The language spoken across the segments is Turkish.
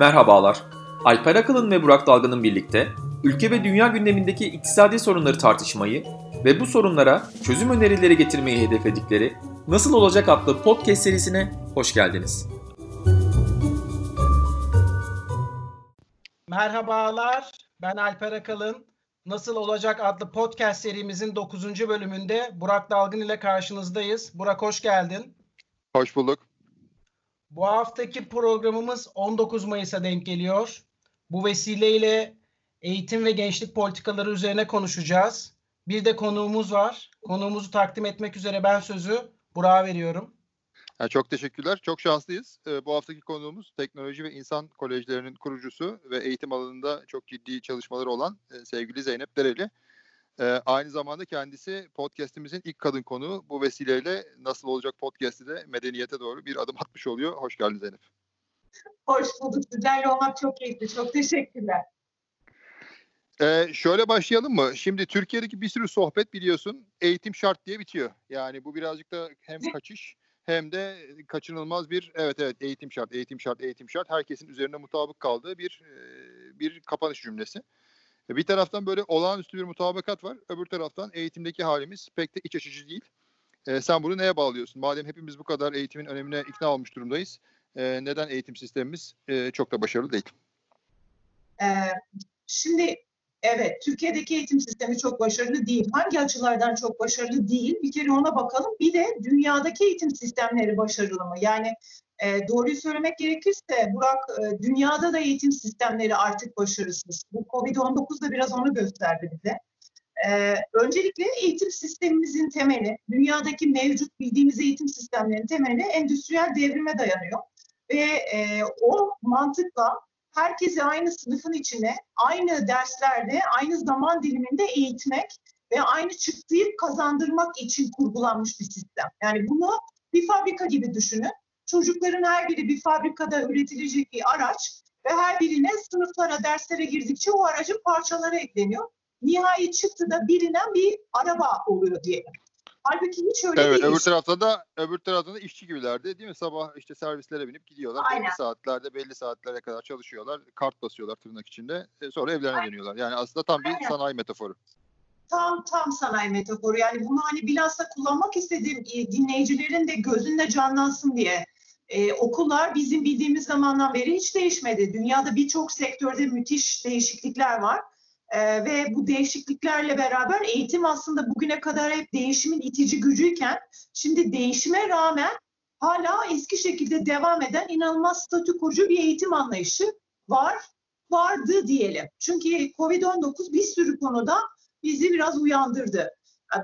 Merhabalar. Alper Akalın ve Burak Dalgın'ın birlikte ülke ve dünya gündemindeki iktisadi sorunları tartışmayı ve bu sorunlara çözüm önerileri getirmeyi hedefledikleri Nasıl Olacak adlı podcast serisine hoş geldiniz. Merhabalar, ben Alper Akalın. Nasıl Olacak adlı podcast serimizin 9. bölümünde Burak Dalgın ile karşınızdayız. Burak hoş geldin. Hoş bulduk. Bu haftaki programımız 19 Mayıs'a denk geliyor. Bu vesileyle eğitim ve gençlik politikaları üzerine konuşacağız. Bir de konuğumuz var. Konuğumuzu takdim etmek üzere ben sözü Burak'a veriyorum. Yani çok teşekkürler. Çok şanslıyız. Ee, bu haftaki konuğumuz Teknoloji ve İnsan Kolejlerinin kurucusu ve eğitim alanında çok ciddi çalışmaları olan e, sevgili Zeynep Dereli. Ee, aynı zamanda kendisi podcast'imizin ilk kadın konuğu. Bu vesileyle Nasıl Olacak podcast'i de medeniyete doğru bir adım atmış oluyor. Hoş geldin Zeynep. Hoş bulduk. Sizlerle olmak çok keyifli. Çok teşekkürler. Ee, şöyle başlayalım mı? Şimdi Türkiye'deki bir sürü sohbet biliyorsun eğitim şart diye bitiyor. Yani bu birazcık da hem kaçış hem de kaçınılmaz bir evet evet eğitim şart, eğitim şart, eğitim şart. Herkesin üzerine mutabık kaldığı bir bir kapanış cümlesi. Bir taraftan böyle olağanüstü bir mutabakat var. Öbür taraftan eğitimdeki halimiz pek de iç açıcı değil. E, sen bunu neye bağlıyorsun? Madem hepimiz bu kadar eğitimin önemine ikna olmuş durumdayız. E, neden eğitim sistemimiz e, çok da başarılı değil? Ee, şimdi evet Türkiye'deki eğitim sistemi çok başarılı değil. Hangi açılardan çok başarılı değil? Bir kere ona bakalım. Bir de dünyadaki eğitim sistemleri başarılı mı? Yani e, doğruyu söylemek gerekirse Burak e, dünyada da eğitim sistemleri artık başarısız. Bu Covid-19 da biraz onu gösterdi bize. Ee, öncelikle eğitim sistemimizin temeli, dünyadaki mevcut bildiğimiz eğitim sistemlerinin temeli endüstriyel devrime dayanıyor. Ve e, o mantıkla herkesi aynı sınıfın içine, aynı derslerde, aynı zaman diliminde eğitmek ve aynı çıktıyı kazandırmak için kurgulanmış bir sistem. Yani bunu bir fabrika gibi düşünün. Çocukların her biri bir fabrikada üretilecek bir araç ve her birine sınıflara, derslere girdikçe o aracın parçaları ekleniyor. Nihai çıktıda bilinen bir araba oluyor diyelim. Halbuki hiç öyle evet, değil. Öbür tarafta da öbür tarafta da işçi gibilerdi değil mi? Sabah işte servislere binip gidiyorlar. Aynen. Belli saatlerde belli saatlere kadar çalışıyorlar. Kart basıyorlar tırnak içinde. E, sonra evlerine Aynen. dönüyorlar. Yani aslında tam bir Aynen. sanayi metaforu. Tam tam sanayi metaforu. Yani bunu hani bilhassa kullanmak istediğim e, dinleyicilerin de gözünde canlansın diye. Ee, okullar bizim bildiğimiz zamandan beri hiç değişmedi. Dünyada birçok sektörde müthiş değişiklikler var. Ee, ve bu değişikliklerle beraber eğitim aslında bugüne kadar hep değişimin itici gücüyken şimdi değişime rağmen hala eski şekilde devam eden inanılmaz statü kurucu bir eğitim anlayışı var, vardı diyelim. Çünkü Covid-19 bir sürü konuda bizi biraz uyandırdı.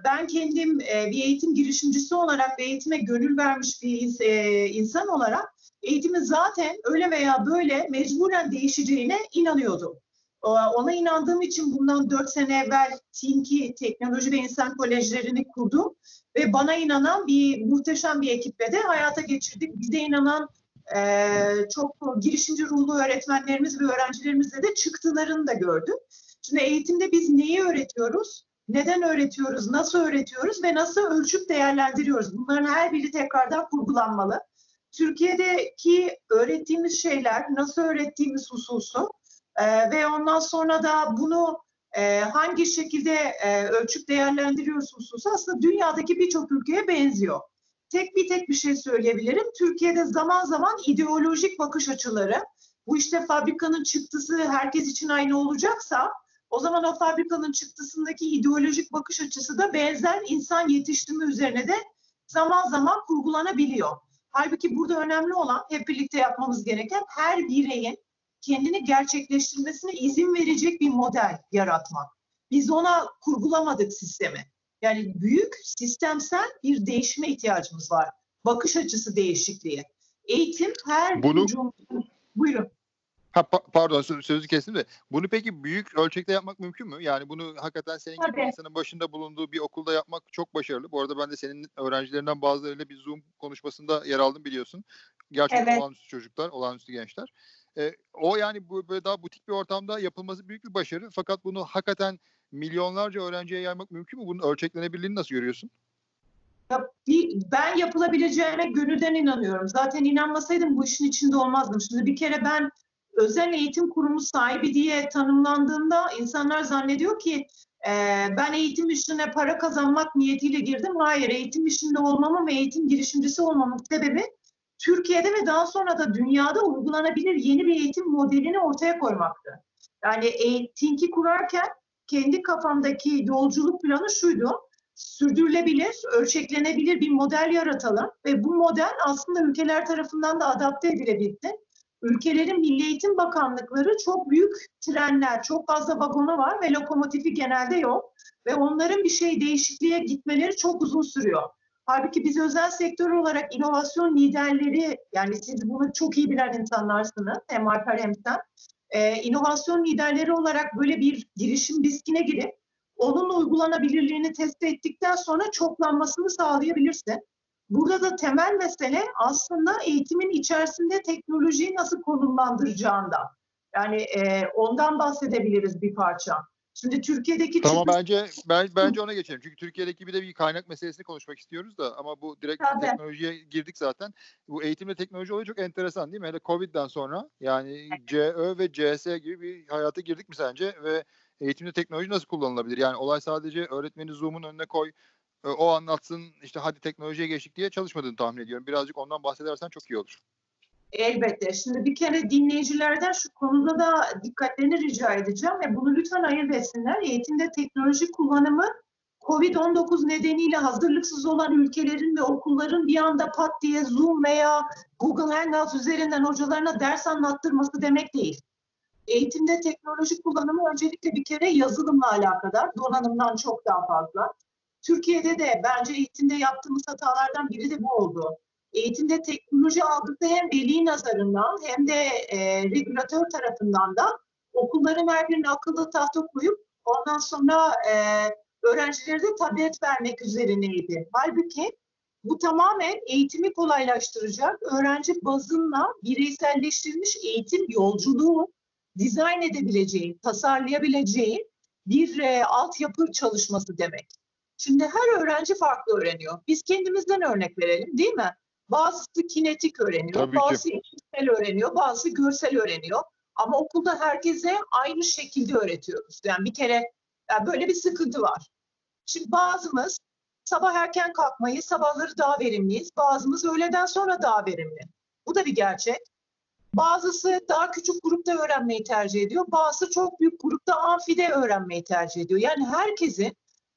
Ben kendim e, bir eğitim girişimcisi olarak ve eğitime gönül vermiş bir e, insan olarak eğitimin zaten öyle veya böyle mecburen değişeceğine inanıyordum. Ona inandığım için bundan 4 sene evvel Tinki Teknoloji ve İnsan Kolejlerini kurdum ve bana inanan bir muhteşem bir ekiple de hayata geçirdik. Bize inanan e, çok girişimci ruhlu öğretmenlerimiz ve öğrencilerimizle de çıktılarını da gördük. Şimdi eğitimde biz neyi öğretiyoruz? Neden öğretiyoruz? Nasıl öğretiyoruz? Ve nasıl ölçüp değerlendiriyoruz? Bunların her biri tekrardan kurgulanmalı. Türkiye'deki öğrettiğimiz şeyler, nasıl öğrettiğimiz hususu e, ve ondan sonra da bunu e, hangi şekilde e, ölçüp değerlendiriyoruz hususu aslında dünyadaki birçok ülkeye benziyor. Tek bir tek bir şey söyleyebilirim. Türkiye'de zaman zaman ideolojik bakış açıları, bu işte fabrikanın çıktısı herkes için aynı olacaksa o zaman o fabrikanın çıktısındaki ideolojik bakış açısı da benzer insan yetiştirme üzerine de zaman zaman kurgulanabiliyor. Halbuki burada önemli olan hep birlikte yapmamız gereken her bireyin kendini gerçekleştirmesine izin verecek bir model yaratmak. Biz ona kurgulamadık sistemi. Yani büyük sistemsel bir değişime ihtiyacımız var. Bakış açısı değişikliği. Eğitim her Bunu- çocuğun... Buyurun. Ha, pa- pardon sö- sözü kestim de. Bunu peki büyük ölçekte yapmak mümkün mü? Yani bunu hakikaten senin gibi Tabii. insanın başında bulunduğu bir okulda yapmak çok başarılı. Bu arada ben de senin öğrencilerinden bazılarıyla bir Zoom konuşmasında yer aldım biliyorsun. Gerçekten Evet. olağanüstü çocuklar, olağanüstü gençler. Ee, o yani bu böyle daha butik bir ortamda yapılması büyük bir başarı. Fakat bunu hakikaten milyonlarca öğrenciye yaymak mümkün mü? Bunun ölçeklenebilirliğini nasıl görüyorsun? Ya bir, ben yapılabileceğine gönülden inanıyorum. Zaten inanmasaydım bu işin içinde olmazdım. Şimdi bir kere ben özel eğitim kurumu sahibi diye tanımlandığında insanlar zannediyor ki e, ben eğitim işine para kazanmak niyetiyle girdim. Hayır, eğitim işinde olmamın ve eğitim girişimcisi olmamın sebebi Türkiye'de ve daha sonra da dünyada uygulanabilir yeni bir eğitim modelini ortaya koymaktı. Yani Think'i kurarken kendi kafamdaki yolculuk planı şuydu. Sürdürülebilir, ölçeklenebilir bir model yaratalım ve bu model aslında ülkeler tarafından da adapte edilebildi. Ülkelerin Milli Eğitim Bakanlıkları çok büyük trenler, çok fazla vagonu var ve lokomotifi genelde yok. Ve onların bir şey değişikliğe gitmeleri çok uzun sürüyor. Halbuki biz özel sektör olarak inovasyon liderleri, yani siz bunu çok iyi bilen insanlarsınız, hem Alper hem sen, e, inovasyon liderleri olarak böyle bir girişim riskine girip onun uygulanabilirliğini test ettikten sonra çoklanmasını sağlayabilirsin. Burada da temel mesele aslında eğitimin içerisinde teknolojiyi nasıl konumlandıracağında. Yani e, ondan bahsedebiliriz bir parça. Şimdi Türkiye'deki Tamam çıkış- bence ben bence ona geçelim. Çünkü Türkiye'deki bir de bir kaynak meselesini konuşmak istiyoruz da ama bu direkt Tabii. teknolojiye girdik zaten. Bu eğitimle teknoloji olayı çok enteresan değil mi? Hele Covid'den sonra yani CÖ ve CS gibi bir hayata girdik mi sence ve eğitimde teknoloji nasıl kullanılabilir? Yani olay sadece öğretmeni Zoom'un önüne koy o anlatsın işte hadi teknolojiye geçtik diye çalışmadığını tahmin ediyorum. Birazcık ondan bahsedersen çok iyi olur. Elbette. Şimdi bir kere dinleyicilerden şu konuda da dikkatlerini rica edeceğim ve bunu lütfen ayırt etsinler. Eğitimde teknoloji kullanımı COVID-19 nedeniyle hazırlıksız olan ülkelerin ve okulların bir anda pat diye Zoom veya Google Hangouts üzerinden hocalarına ders anlattırması demek değil. Eğitimde teknoloji kullanımı öncelikle bir kere yazılımla alakadar, donanımdan çok daha fazla. Türkiye'de de bence eğitimde yaptığımız hatalardan biri de bu oldu eğitimde teknoloji algısı hem veli nazarından hem de e, regülatör tarafından da okulların her birine akıllı tahta koyup ondan sonra e, öğrencilere de tablet vermek üzerineydi. Halbuki bu tamamen eğitimi kolaylaştıracak, öğrenci bazınla bireyselleştirilmiş eğitim yolculuğu dizayn edebileceğin, tasarlayabileceğin bir e, altyapı çalışması demek. Şimdi her öğrenci farklı öğreniyor. Biz kendimizden örnek verelim değil mi? Bazısı kinetik öğreniyor, Tabii bazısı işitsel öğreniyor, bazısı görsel öğreniyor. Ama okulda herkese aynı şekilde öğretiyoruz. Yani bir kere yani böyle bir sıkıntı var. Şimdi bazımız sabah erken kalkmayı, sabahları daha verimliyiz. Bazımız öğleden sonra daha verimli. Bu da bir gerçek. Bazısı daha küçük grupta öğrenmeyi tercih ediyor. Bazısı çok büyük grupta amfide öğrenmeyi tercih ediyor. Yani herkesin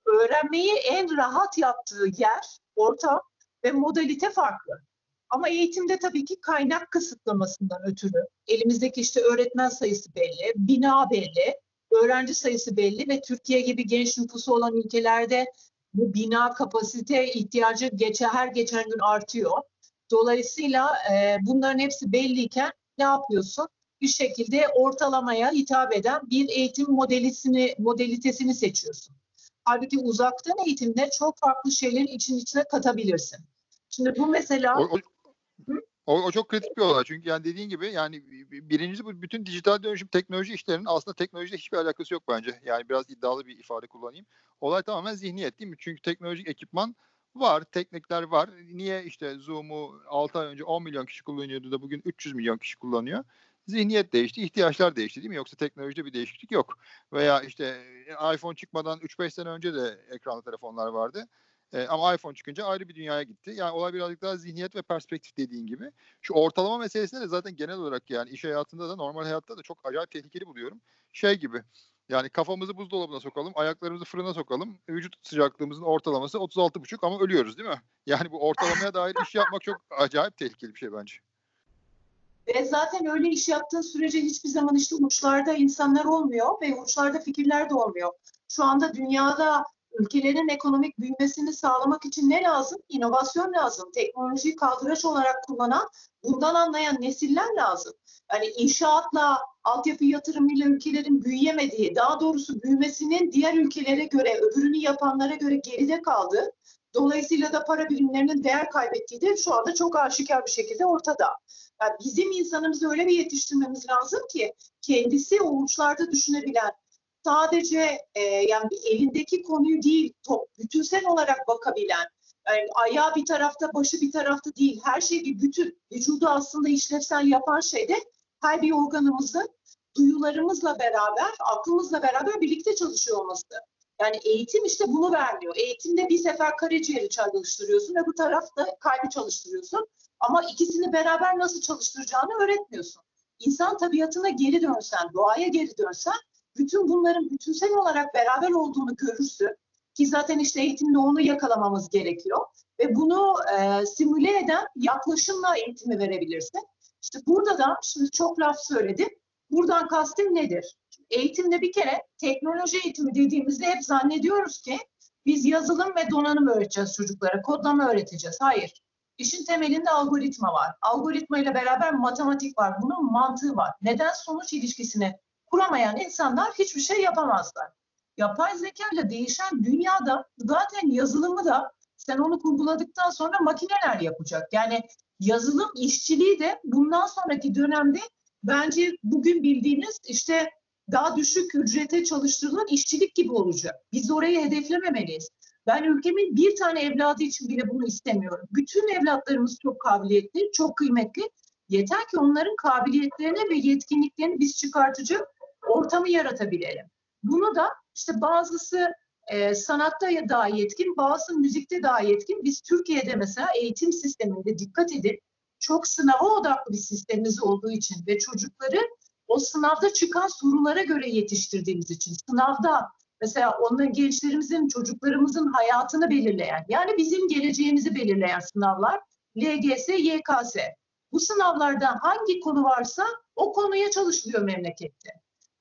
öğrenmeyi en rahat yaptığı yer, ortam ve modalite farklı. Ama eğitimde tabii ki kaynak kısıtlamasından ötürü elimizdeki işte öğretmen sayısı belli, bina belli, öğrenci sayısı belli ve Türkiye gibi genç nüfusu olan ülkelerde bu bina kapasite ihtiyacı geçe, her geçen gün artıyor. Dolayısıyla e, bunların hepsi belliyken ne yapıyorsun? Bir şekilde ortalamaya hitap eden bir eğitim modelisini, modalitesini seçiyorsun. Halbuki uzaktan eğitimde çok farklı şeyleri için içine katabilirsin. Şimdi bu mesela O, o, o, o çok kritik bir olay çünkü yani dediğin gibi yani birincisi bu bütün dijital dönüşüm teknoloji işlerinin aslında teknolojiyle hiçbir alakası yok bence. Yani biraz iddialı bir ifade kullanayım. Olay tamamen zihniyet değil mi? Çünkü teknolojik ekipman var, teknikler var. Niye işte Zoom'u 6 ay önce 10 milyon kişi kullanıyordu da bugün 300 milyon kişi kullanıyor? Zihniyet değişti, ihtiyaçlar değişti değil mi? Yoksa teknolojide bir değişiklik yok. Veya işte e, iPhone çıkmadan 3-5 sene önce de ekranlı telefonlar vardı. E, ama iPhone çıkınca ayrı bir dünyaya gitti. Yani olay birazcık daha zihniyet ve perspektif dediğin gibi. Şu ortalama meselesinde de zaten genel olarak yani iş hayatında da normal hayatta da çok acayip tehlikeli buluyorum. Şey gibi yani kafamızı buzdolabına sokalım, ayaklarımızı fırına sokalım. Vücut sıcaklığımızın ortalaması 36,5 ama ölüyoruz değil mi? Yani bu ortalamaya dair iş yapmak çok acayip tehlikeli bir şey bence. Ve zaten öyle iş yaptığın sürece hiçbir zaman işte uçlarda insanlar olmuyor ve uçlarda fikirler de olmuyor. Şu anda dünyada ülkelerin ekonomik büyümesini sağlamak için ne lazım? İnovasyon lazım. Teknolojiyi kaldıraç olarak kullanan, bundan anlayan nesiller lazım. Yani inşaatla, altyapı yatırımıyla ülkelerin büyüyemediği, daha doğrusu büyümesinin diğer ülkelere göre, öbürünü yapanlara göre geride kaldığı, dolayısıyla da para birimlerinin değer kaybettiği de şu anda çok aşikar bir şekilde ortada. Yani bizim insanımızı öyle bir yetiştirmemiz lazım ki kendisi o uçlarda düşünebilen, sadece e, yani elindeki konuyu değil, top, bütünsel olarak bakabilen, yani ayağı bir tarafta, başı bir tarafta değil, her şey bir bütün, vücudu aslında işlevsel yapan şey de her bir organımızın duyularımızla beraber, aklımızla beraber birlikte çalışıyor olması. Yani eğitim işte bunu vermiyor. Eğitimde bir sefer karaciğeri çalıştırıyorsun ve bu tarafta kalbi çalıştırıyorsun. Ama ikisini beraber nasıl çalıştıracağını öğretmiyorsun. İnsan tabiatına geri dönsen, doğaya geri dönsen, bütün bunların bütünsel olarak beraber olduğunu görürsün. Ki zaten işte eğitimde onu yakalamamız gerekiyor. Ve bunu e, simüle eden yaklaşımla eğitimi verebilirsin. İşte burada da şimdi çok laf söyledim. Buradan kastım nedir? Eğitimde bir kere teknoloji eğitimi dediğimizde hep zannediyoruz ki biz yazılım ve donanım öğreteceğiz çocuklara, kodlama öğreteceğiz. Hayır. İşin temelinde algoritma var. Algoritma ile beraber matematik var. Bunun mantığı var. Neden sonuç ilişkisini kuramayan insanlar hiçbir şey yapamazlar. Yapay zeka ile değişen dünyada zaten yazılımı da sen onu kurguladıktan sonra makineler yapacak. Yani yazılım işçiliği de bundan sonraki dönemde bence bugün bildiğiniz işte daha düşük ücrete çalıştırılan işçilik gibi olacak. Biz orayı hedeflememeliyiz. Ben ülkemin bir tane evladı için bile bunu istemiyorum. Bütün evlatlarımız çok kabiliyetli, çok kıymetli. Yeter ki onların kabiliyetlerini ve yetkinliklerini biz çıkartacak ortamı yaratabilelim. Bunu da işte bazısı e, sanatta daha yetkin, bazı müzikte daha yetkin. Biz Türkiye'de mesela eğitim sisteminde dikkat edin çok sınava odaklı bir sistemimiz olduğu için ve çocukları o sınavda çıkan sorulara göre yetiştirdiğimiz için sınavda mesela onların gençlerimizin, çocuklarımızın hayatını belirleyen yani bizim geleceğimizi belirleyen sınavlar LGS, YKS. Bu sınavlarda hangi konu varsa o konuya çalışılıyor memlekette.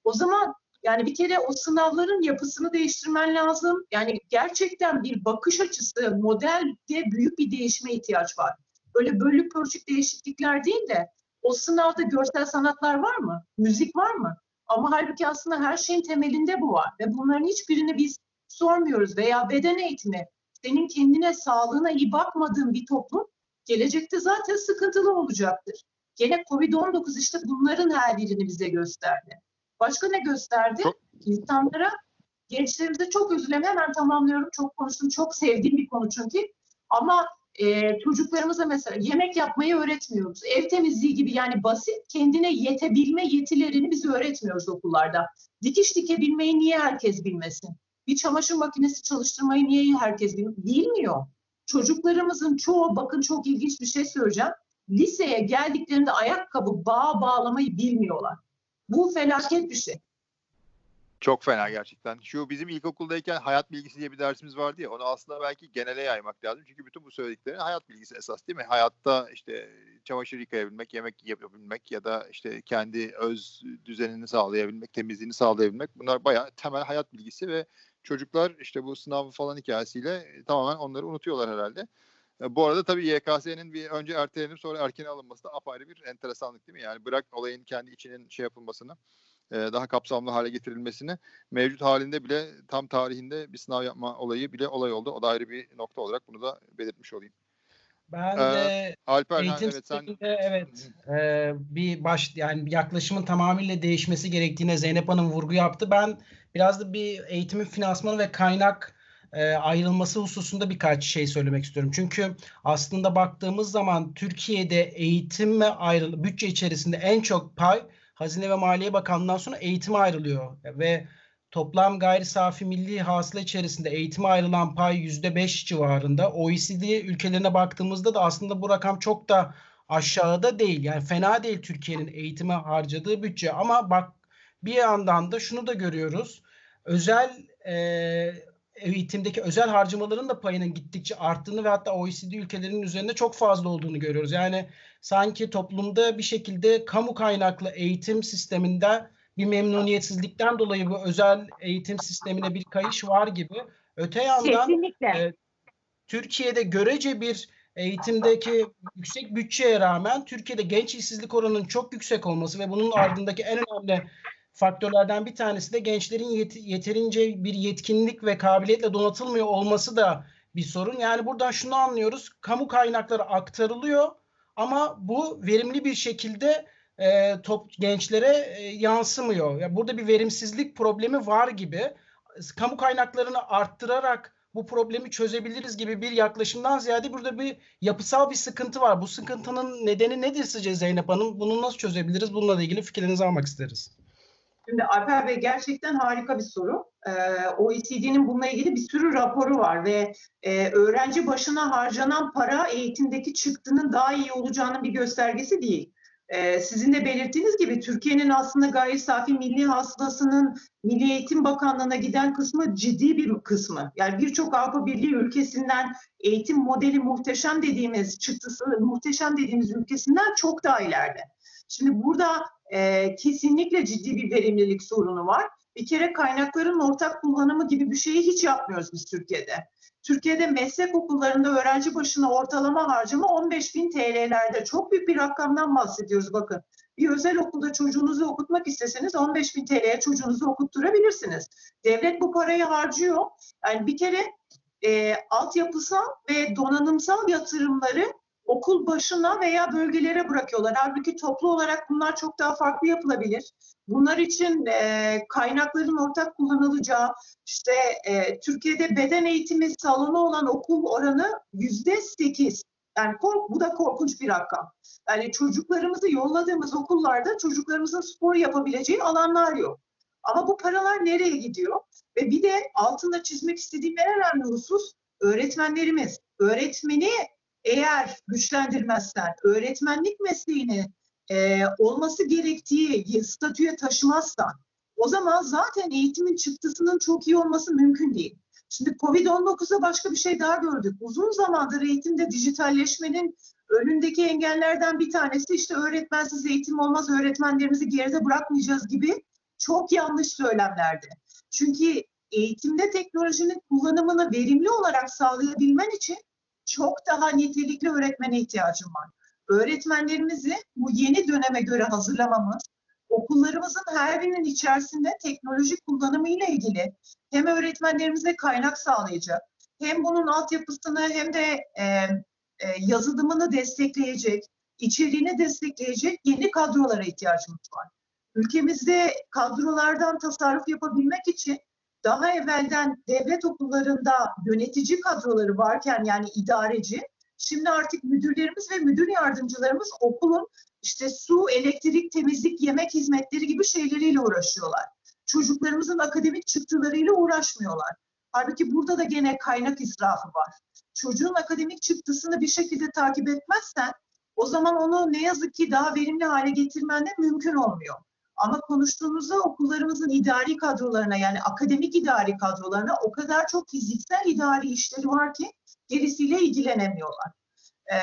O zaman yani bir kere o sınavların yapısını değiştirmen lazım. Yani gerçekten bir bakış açısı, modelde büyük bir değişime ihtiyaç var. Böyle bölük pörçük değişiklikler değil de o sınavda görsel sanatlar var mı? Müzik var mı? Ama halbuki aslında her şeyin temelinde bu var. Ve bunların hiçbirini biz sormuyoruz. Veya beden eğitimi. Senin kendine, sağlığına iyi bakmadığın bir toplum gelecekte zaten sıkıntılı olacaktır. Gene Covid-19 işte bunların her birini bize gösterdi. Başka ne gösterdi? İnsanlara, gençlerimize çok üzülüyorum. Hemen tamamlıyorum. Çok konuştum. Çok sevdiğim bir konu çünkü. Ama e, çocuklarımıza mesela yemek yapmayı öğretmiyoruz. Ev temizliği gibi yani basit kendine yetebilme yetilerini biz öğretmiyoruz okullarda. Dikiş dikebilmeyi niye herkes bilmesin? Bir çamaşır makinesi çalıştırmayı niye herkes bilmiyor? Çocuklarımızın çoğu bakın çok ilginç bir şey söyleyeceğim. Liseye geldiklerinde ayakkabı bağ bağlamayı bilmiyorlar. Bu felaket bir şey. Çok fena gerçekten. Şu bizim ilkokuldayken hayat bilgisi diye bir dersimiz vardı ya onu aslında belki genele yaymak lazım. Çünkü bütün bu söylediklerin hayat bilgisi esas değil mi? Hayatta işte çamaşır yıkayabilmek, yemek yapabilmek ya da işte kendi öz düzenini sağlayabilmek, temizliğini sağlayabilmek bunlar bayağı temel hayat bilgisi ve çocuklar işte bu sınav falan hikayesiyle tamamen onları unutuyorlar herhalde. E, bu arada tabii YKS'nin bir önce ertelenip sonra erken alınması da apayrı bir enteresanlık değil mi? Yani bırak olayın kendi içinin şey yapılmasını daha kapsamlı hale getirilmesini mevcut halinde bile tam tarihinde bir sınav yapma olayı bile olay oldu. O da ayrı bir nokta olarak bunu da belirtmiş olayım. Ben ee, de Alper, eğitim evet, sen... evet e, bir baş yani yaklaşımın tamamıyla değişmesi gerektiğine Zeynep Hanım vurgu yaptı. Ben biraz da bir eğitimin finansmanı ve kaynak e, ayrılması hususunda birkaç şey söylemek istiyorum. Çünkü aslında baktığımız zaman Türkiye'de eğitime ayrıl bütçe içerisinde en çok pay Hazine ve Maliye Bakanlığı'ndan sonra eğitime ayrılıyor ve toplam gayri safi milli hasıla içerisinde eğitime ayrılan pay %5 civarında. OECD ülkelerine baktığımızda da aslında bu rakam çok da aşağıda değil. Yani fena değil Türkiye'nin eğitime harcadığı bütçe ama bak bir yandan da şunu da görüyoruz. Özel e, eğitimdeki özel harcamaların da payının gittikçe arttığını ve hatta OECD ülkelerinin üzerinde çok fazla olduğunu görüyoruz. Yani sanki toplumda bir şekilde kamu kaynaklı eğitim sisteminde bir memnuniyetsizlikten dolayı bu özel eğitim sistemine bir kayış var gibi. Öte yandan e, Türkiye'de görece bir eğitimdeki yüksek bütçeye rağmen Türkiye'de genç işsizlik oranının çok yüksek olması ve bunun ardındaki en önemli faktörlerden bir tanesi de gençlerin yet- yeterince bir yetkinlik ve kabiliyetle donatılmıyor olması da bir sorun. Yani buradan şunu anlıyoruz. Kamu kaynakları aktarılıyor ama bu verimli bir şekilde e, top gençlere e, yansımıyor. Yani burada bir verimsizlik problemi var gibi. Kamu kaynaklarını arttırarak bu problemi çözebiliriz gibi bir yaklaşımdan ziyade burada bir yapısal bir sıkıntı var. Bu sıkıntının nedeni nedir sizce Zeynep Hanım? Bunu nasıl çözebiliriz? Bununla ilgili fikirlerinizi almak isteriz. Şimdi Alper Bey gerçekten harika bir soru. Ee, OECD'nin bununla ilgili bir sürü raporu var ve e, öğrenci başına harcanan para eğitimdeki çıktının daha iyi olacağının bir göstergesi değil. Ee, sizin de belirttiğiniz gibi Türkiye'nin aslında gayri safi milli hasılasının Milli Eğitim Bakanlığı'na giden kısmı ciddi bir kısmı. Yani birçok Avrupa Birliği ülkesinden eğitim modeli muhteşem dediğimiz çıktısı muhteşem dediğimiz ülkesinden çok daha ileride. Şimdi burada e, kesinlikle ciddi bir verimlilik sorunu var. Bir kere kaynakların ortak kullanımı gibi bir şeyi hiç yapmıyoruz biz Türkiye'de. Türkiye'de meslek okullarında öğrenci başına ortalama harcama 15 bin TL'lerde. Çok büyük bir rakamdan bahsediyoruz bakın. Bir özel okulda çocuğunuzu okutmak isteseniz 15 bin TL'ye çocuğunuzu okutturabilirsiniz. Devlet bu parayı harcıyor. Yani bir kere e, altyapısal ve donanımsal yatırımları okul başına veya bölgelere bırakıyorlar. Halbuki toplu olarak bunlar çok daha farklı yapılabilir. Bunlar için e, kaynakların ortak kullanılacağı, işte e, Türkiye'de beden eğitimi salonu olan okul oranı yüzde sekiz. Yani kork, bu da korkunç bir rakam. Yani çocuklarımızı yolladığımız okullarda çocuklarımızın spor yapabileceği alanlar yok. Ama bu paralar nereye gidiyor? Ve bir de altında çizmek istediğim en önemli husus öğretmenlerimiz. Öğretmeni eğer güçlendirmezsen, öğretmenlik mesleğini e, olması gerektiği statüye taşımazsan, o zaman zaten eğitimin çıktısının çok iyi olması mümkün değil. Şimdi Covid-19'da başka bir şey daha gördük. Uzun zamandır eğitimde dijitalleşmenin önündeki engellerden bir tanesi işte öğretmensiz eğitim olmaz, öğretmenlerimizi geride bırakmayacağız gibi çok yanlış söylemlerdi. Çünkü eğitimde teknolojinin kullanımını verimli olarak sağlayabilmen için çok daha nitelikli öğretmene ihtiyacım var. Öğretmenlerimizi bu yeni döneme göre hazırlamamız, okullarımızın her birinin içerisinde teknoloji kullanımı ile ilgili hem öğretmenlerimize kaynak sağlayacak, hem bunun altyapısını hem de e, e, yazılımını destekleyecek, içeriğini destekleyecek yeni kadrolara ihtiyacımız var. Ülkemizde kadrolardan tasarruf yapabilmek için daha evvelden devlet okullarında yönetici kadroları varken yani idareci, şimdi artık müdürlerimiz ve müdür yardımcılarımız okulun işte su, elektrik, temizlik, yemek hizmetleri gibi şeyleriyle uğraşıyorlar. Çocuklarımızın akademik çıktılarıyla uğraşmıyorlar. Halbuki burada da gene kaynak israfı var. Çocuğun akademik çıktısını bir şekilde takip etmezsen o zaman onu ne yazık ki daha verimli hale getirmen de mümkün olmuyor. Ama konuştuğumuzda okullarımızın idari kadrolarına yani akademik idari kadrolarına o kadar çok fiziksel idari işleri var ki gerisiyle ilgilenemiyorlar. Ee,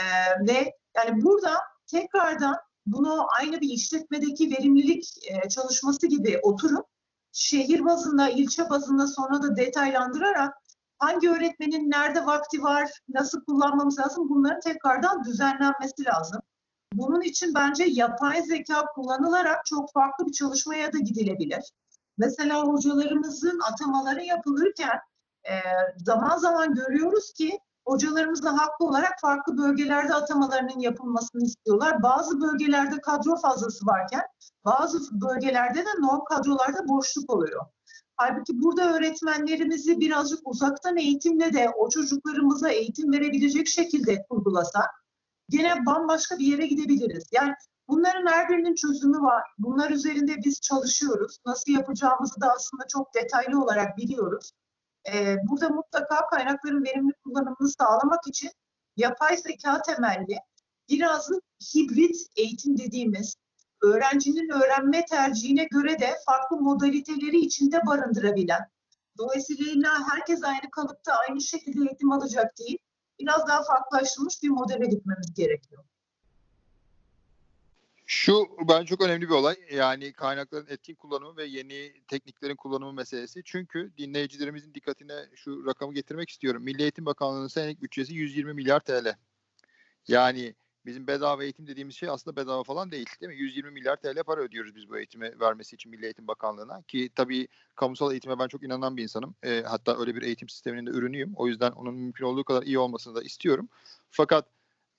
ve yani burada tekrardan bunu aynı bir işletmedeki verimlilik e, çalışması gibi oturup şehir bazında, ilçe bazında sonra da detaylandırarak hangi öğretmenin nerede vakti var, nasıl kullanmamız lazım bunların tekrardan düzenlenmesi lazım. Bunun için bence yapay zeka kullanılarak çok farklı bir çalışmaya da gidilebilir. Mesela hocalarımızın atamaları yapılırken e, zaman zaman görüyoruz ki hocalarımız da haklı olarak farklı bölgelerde atamalarının yapılmasını istiyorlar. Bazı bölgelerde kadro fazlası varken bazı bölgelerde de norm kadrolarda boşluk oluyor. Halbuki burada öğretmenlerimizi birazcık uzaktan eğitimle de o çocuklarımıza eğitim verebilecek şekilde kurgulasak gene bambaşka bir yere gidebiliriz. Yani bunların her birinin çözümü var. Bunlar üzerinde biz çalışıyoruz. Nasıl yapacağımızı da aslında çok detaylı olarak biliyoruz. Ee, burada mutlaka kaynakların verimli kullanımını sağlamak için yapay zeka temelli biraz hibrit eğitim dediğimiz öğrencinin öğrenme tercihine göre de farklı modaliteleri içinde barındırabilen, dolayısıyla herkes aynı kalıpta aynı şekilde eğitim alacak değil, biraz daha farklılaştırılmış bir modele gitmemiz gerekiyor. Şu ben çok önemli bir olay. Yani kaynakların etkin kullanımı ve yeni tekniklerin kullanımı meselesi. Çünkü dinleyicilerimizin dikkatine şu rakamı getirmek istiyorum. Milli Eğitim Bakanlığı'nın senelik bütçesi 120 milyar TL. Yani bizim bedava eğitim dediğimiz şey aslında bedava falan değil değil mi? 120 milyar TL para ödüyoruz biz bu eğitimi vermesi için Milli Eğitim Bakanlığı'na ki tabii kamusal eğitime ben çok inanan bir insanım. E, hatta öyle bir eğitim sisteminin de ürünüyüm. O yüzden onun mümkün olduğu kadar iyi olmasını da istiyorum. Fakat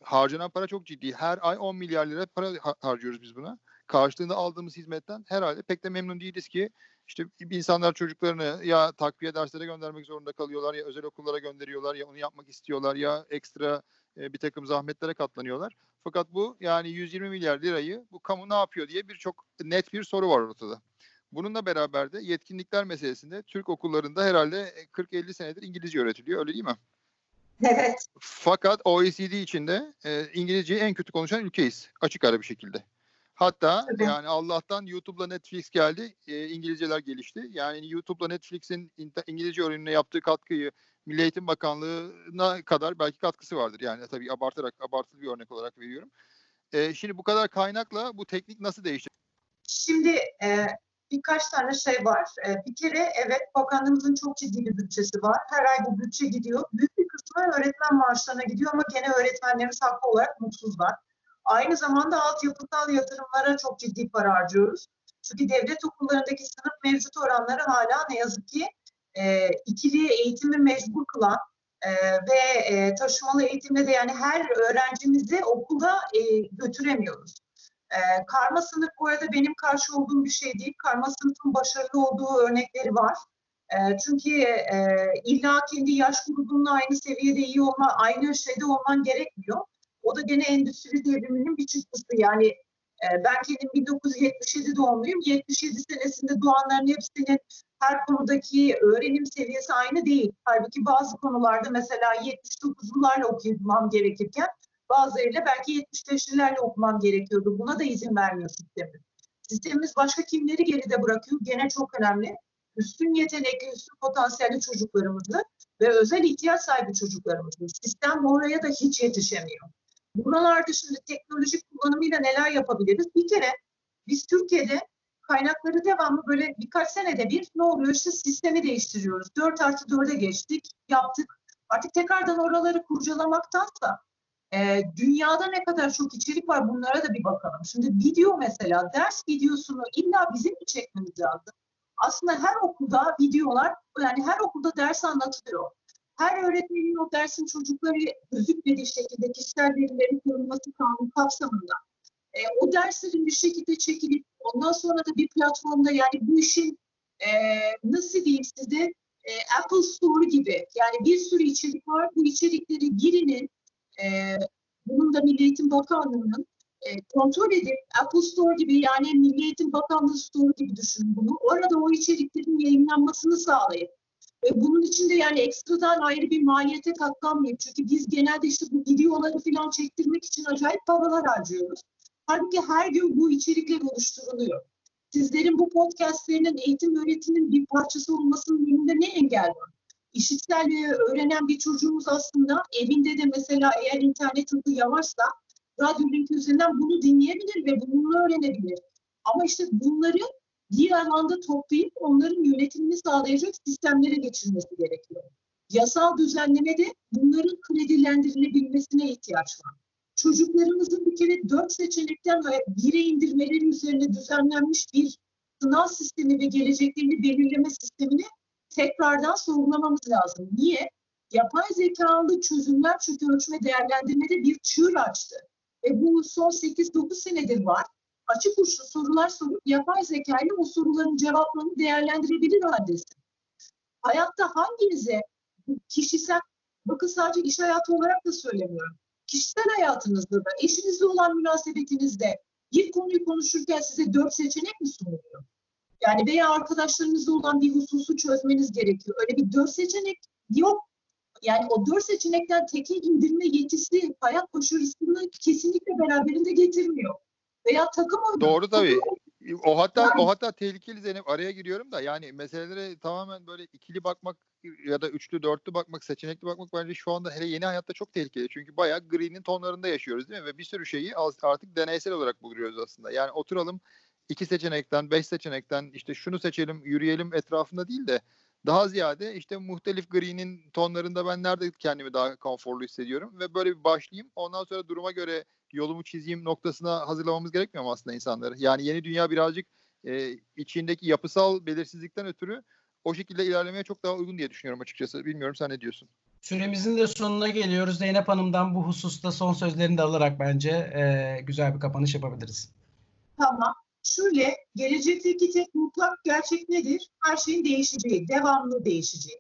harcanan para çok ciddi. Her ay 10 milyar lira para harcıyoruz biz buna. Karşılığında aldığımız hizmetten herhalde pek de memnun değiliz ki işte insanlar çocuklarını ya takviye derslere göndermek zorunda kalıyorlar ya özel okullara gönderiyorlar ya onu yapmak istiyorlar ya ekstra e, bir takım zahmetlere katlanıyorlar. Fakat bu yani 120 milyar lirayı bu kamu ne yapıyor diye birçok net bir soru var ortada. Bununla beraber de yetkinlikler meselesinde Türk okullarında herhalde 40-50 senedir İngilizce öğretiliyor öyle değil mi? Evet. Fakat OECD içinde e, İngilizceyi en kötü konuşan ülkeyiz açık ara bir şekilde. Hatta Tabii. yani Allah'tan YouTube'la Netflix geldi. E, İngilizceler gelişti. Yani YouTube'la Netflix'in İngilizce öğrenimine yaptığı katkıyı Milli Eğitim Bakanlığı'na kadar belki katkısı vardır. Yani tabii abartarak abartılı bir örnek olarak veriyorum. E, şimdi bu kadar kaynakla bu teknik nasıl değişecek? Şimdi e, birkaç tane şey var. E, bir kere evet bakanlığımızın çok ciddi bir bütçesi var. Her ay bu bütçe gidiyor. Büyük bir kısmı öğretmen maaşlarına gidiyor ama gene öğretmenlerimiz haklı olarak mutsuzlar. Aynı zamanda altyapısal yatırımlara çok ciddi para harcıyoruz. Çünkü devlet okullarındaki sınıf mevcut oranları hala ne yazık ki e, ikili eğitimi mecbur kılan e, ve e, taşımalı eğitimle de yani her öğrencimizi okula e, götüremiyoruz. E, karma sınıf bu arada benim karşı olduğum bir şey değil. Karma sınıfın başarılı olduğu örnekleri var. E, çünkü e, illa kendi yaş grubunla aynı seviyede iyi olma, aynı şeyde olman gerekmiyor. O da gene endüstri devriminin bir çıktısı. Yani e, ben kendim 1977 doğumluyum. 77 senesinde doğanların hepsinin her konudaki öğrenim seviyesi aynı değil. Halbuki bazı konularda mesela 79'lularla okumam gerekirken bazılarıyla belki 75'lilerle okumam gerekiyordu. Buna da izin vermiyor sistemimiz. Sistemimiz başka kimleri geride bırakıyor? Gene çok önemli. Üstün yetenekli, üstün potansiyelli çocuklarımızı ve özel ihtiyaç sahibi çocuklarımızı. Sistem oraya da hiç yetişemiyor. Buralar dışında teknolojik kullanımıyla neler yapabiliriz? Bir kere biz Türkiye'de kaynakları devamlı böyle birkaç senede bir ne oluyor işte sistemi değiştiriyoruz. 4 artı 4'e geçtik, yaptık. Artık tekrardan oraları kurcalamaktansa e, dünyada ne kadar çok içerik var bunlara da bir bakalım. Şimdi video mesela ders videosunu illa bizim mi çekmemiz lazım? Aslında her okulda videolar yani her okulda ders anlatılıyor. Her öğretmenin o dersin çocukları gözükmediği şekilde kişisel verilerin korunması kanunu kapsamında e, o derslerin bir şekilde çekilip ondan sonra da bir platformda yani bu işin e, nasıl diyeyim size e, Apple Store gibi yani bir sürü içerik var. Bu içerikleri girinin e, bunun da Milli Eğitim Bakanlığı'nın e, kontrol edip Apple Store gibi yani Milli Eğitim Bakanlığı Store gibi düşünün bunu. Orada o içeriklerin yayınlanmasını sağlayıp bunun için de yani ekstradan ayrı bir maliyete katlanmayıp çünkü biz genelde işte bu videoları falan çektirmek için acayip paralar harcıyoruz. Halbuki her gün bu içerikler oluşturuluyor. Sizlerin bu podcastlerinin eğitim öğretiminin bir parçası olmasının önünde ne engel var? İşitsel öğrenen bir çocuğumuz aslında evinde de mesela eğer internet hızı yavaşsa radyo link üzerinden bunu dinleyebilir ve bunu öğrenebilir. Ama işte bunları bir alanda toplayıp onların yönetimini sağlayacak sistemlere geçirmesi gerekiyor. Yasal düzenlemede bunların kredilendirilebilmesine ihtiyaç var. Çocuklarımızın bir kere dört seçenekten ve bire indirmeleri üzerine düzenlenmiş bir sınav sistemi ve geleceklerini belirleme sistemini tekrardan sorgulamamız lazım. Niye? Yapay zekalı çözümler çünkü ölçme değerlendirmede bir çığır açtı. Ve bu son 8-9 senedir var. Açık uçlu sorular sorup yapay zeka ile o soruların cevaplarını değerlendirebilir haldesin. Hayatta hanginize kişisel, bakın sadece iş hayatı olarak da söylemiyorum. Kişisel hayatınızda da, eşinizle olan münasebetinizde bir konuyu konuşurken size dört seçenek mi sunuluyor? Yani veya arkadaşlarınızla olan bir hususu çözmeniz gerekiyor. Öyle bir dört seçenek yok. Yani o dört seçenekten teki indirme yetisi hayat başarısını kesinlikle beraberinde getirmiyor. Veya takım oyunu. Doğru tabii. O hatta o hatta tehlikeli Zeynep araya giriyorum da yani meselelere tamamen böyle ikili bakmak ya da üçlü dörtlü bakmak seçenekli bakmak bence şu anda hele yeni hayatta çok tehlikeli. Çünkü bayağı green'in tonlarında yaşıyoruz değil mi? Ve bir sürü şeyi artık deneysel olarak buluyoruz aslında. Yani oturalım iki seçenekten, beş seçenekten işte şunu seçelim, yürüyelim etrafında değil de daha ziyade işte muhtelif green'in tonlarında ben nerede kendimi daha konforlu hissediyorum ve böyle bir başlayayım. Ondan sonra duruma göre yolumu çizeyim noktasına hazırlamamız gerekmiyor mu aslında insanları? Yani yeni dünya birazcık e, içindeki yapısal belirsizlikten ötürü o şekilde ilerlemeye çok daha uygun diye düşünüyorum açıkçası. Bilmiyorum sen ne diyorsun? Süremizin de sonuna geliyoruz. Zeynep Hanım'dan bu hususta son sözlerini de alarak bence e, güzel bir kapanış yapabiliriz. Tamam. Şöyle, gelecekteki tek mutlak gerçek nedir? Her şeyin değişeceği, devamlı değişeceği.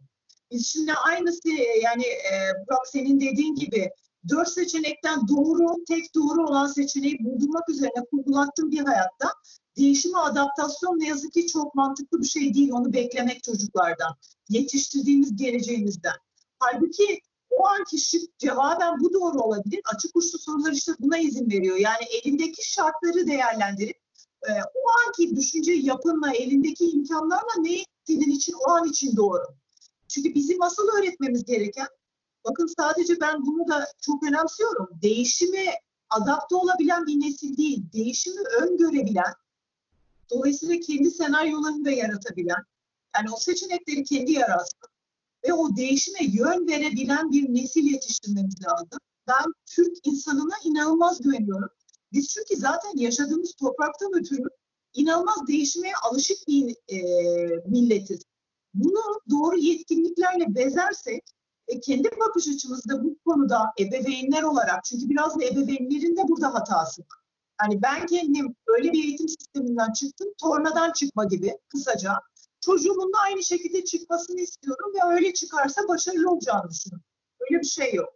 Biz şimdi aynısı yani e, Burak senin dediğin gibi dört seçenekten doğru, tek doğru olan seçeneği buldurmak üzerine kurgulattığım bir hayatta değişime adaptasyon ne yazık ki çok mantıklı bir şey değil. Onu beklemek çocuklardan, yetiştirdiğimiz geleceğimizden. Halbuki o anki şık cevaben bu doğru olabilir. Açık uçlu sorular işte buna izin veriyor. Yani elindeki şartları değerlendirip e, o anki düşünce yapınla, elindeki imkanlarla ne senin için o an için doğru. Çünkü bizim asıl öğretmemiz gereken, bakın sadece ben bunu da çok önemsiyorum. Değişime adapte olabilen bir nesil değil, değişimi öngörebilen, dolayısıyla kendi senaryolarını da yaratabilen, yani o seçenekleri kendi yaratsın ve o değişime yön verebilen bir nesil yetiştirmemiz lazım. Ben Türk insanına inanılmaz güveniyorum. Biz çünkü zaten yaşadığımız topraktan ötürü inanılmaz değişmeye alışık bir e, milletiz. Bunu doğru yetkinliklerle bezersek e, kendi bakış açımızda bu konuda ebeveynler olarak çünkü biraz da ebeveynlerin de burada hatası. Hani ben kendim öyle bir eğitim sisteminden çıktım, tornadan çıkma gibi kısaca. Çocuğumun da aynı şekilde çıkmasını istiyorum ve öyle çıkarsa başarılı olacağını düşünüyorum. Öyle bir şey yok.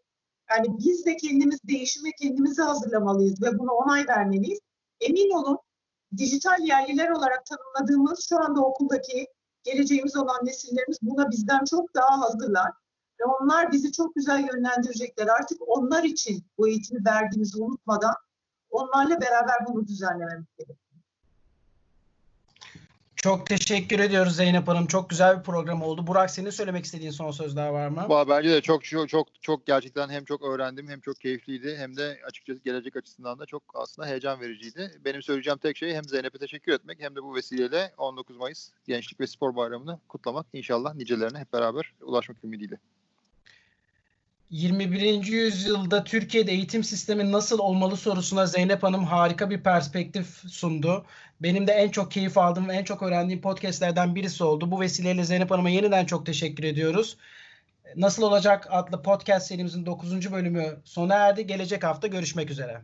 Yani biz de kendimiz değişime kendimizi hazırlamalıyız ve buna onay vermeliyiz. Emin olun dijital yerliler olarak tanımladığımız şu anda okuldaki geleceğimiz olan nesillerimiz buna bizden çok daha hazırlar. Ve onlar bizi çok güzel yönlendirecekler. Artık onlar için bu eğitimi verdiğimizi unutmadan onlarla beraber bunu düzenlememiz gerekiyor. Çok teşekkür ediyoruz Zeynep Hanım. Çok güzel bir program oldu. Burak senin söylemek istediğin son sözler var mı? Valla bence de çok çok çok çok gerçekten hem çok öğrendim hem çok keyifliydi hem de açıkçası gelecek açısından da çok aslında heyecan vericiydi. Benim söyleyeceğim tek şey hem Zeynep'e teşekkür etmek hem de bu vesileyle 19 Mayıs Gençlik ve Spor Bayramı'nı kutlamak. İnşallah nicelerine hep beraber ulaşmak ümidiyle. 21. yüzyılda Türkiye'de eğitim sistemi nasıl olmalı sorusuna Zeynep Hanım harika bir perspektif sundu. Benim de en çok keyif aldığım ve en çok öğrendiğim podcastlerden birisi oldu. Bu vesileyle Zeynep Hanım'a yeniden çok teşekkür ediyoruz. Nasıl Olacak adlı podcast serimizin 9. bölümü sona erdi. Gelecek hafta görüşmek üzere.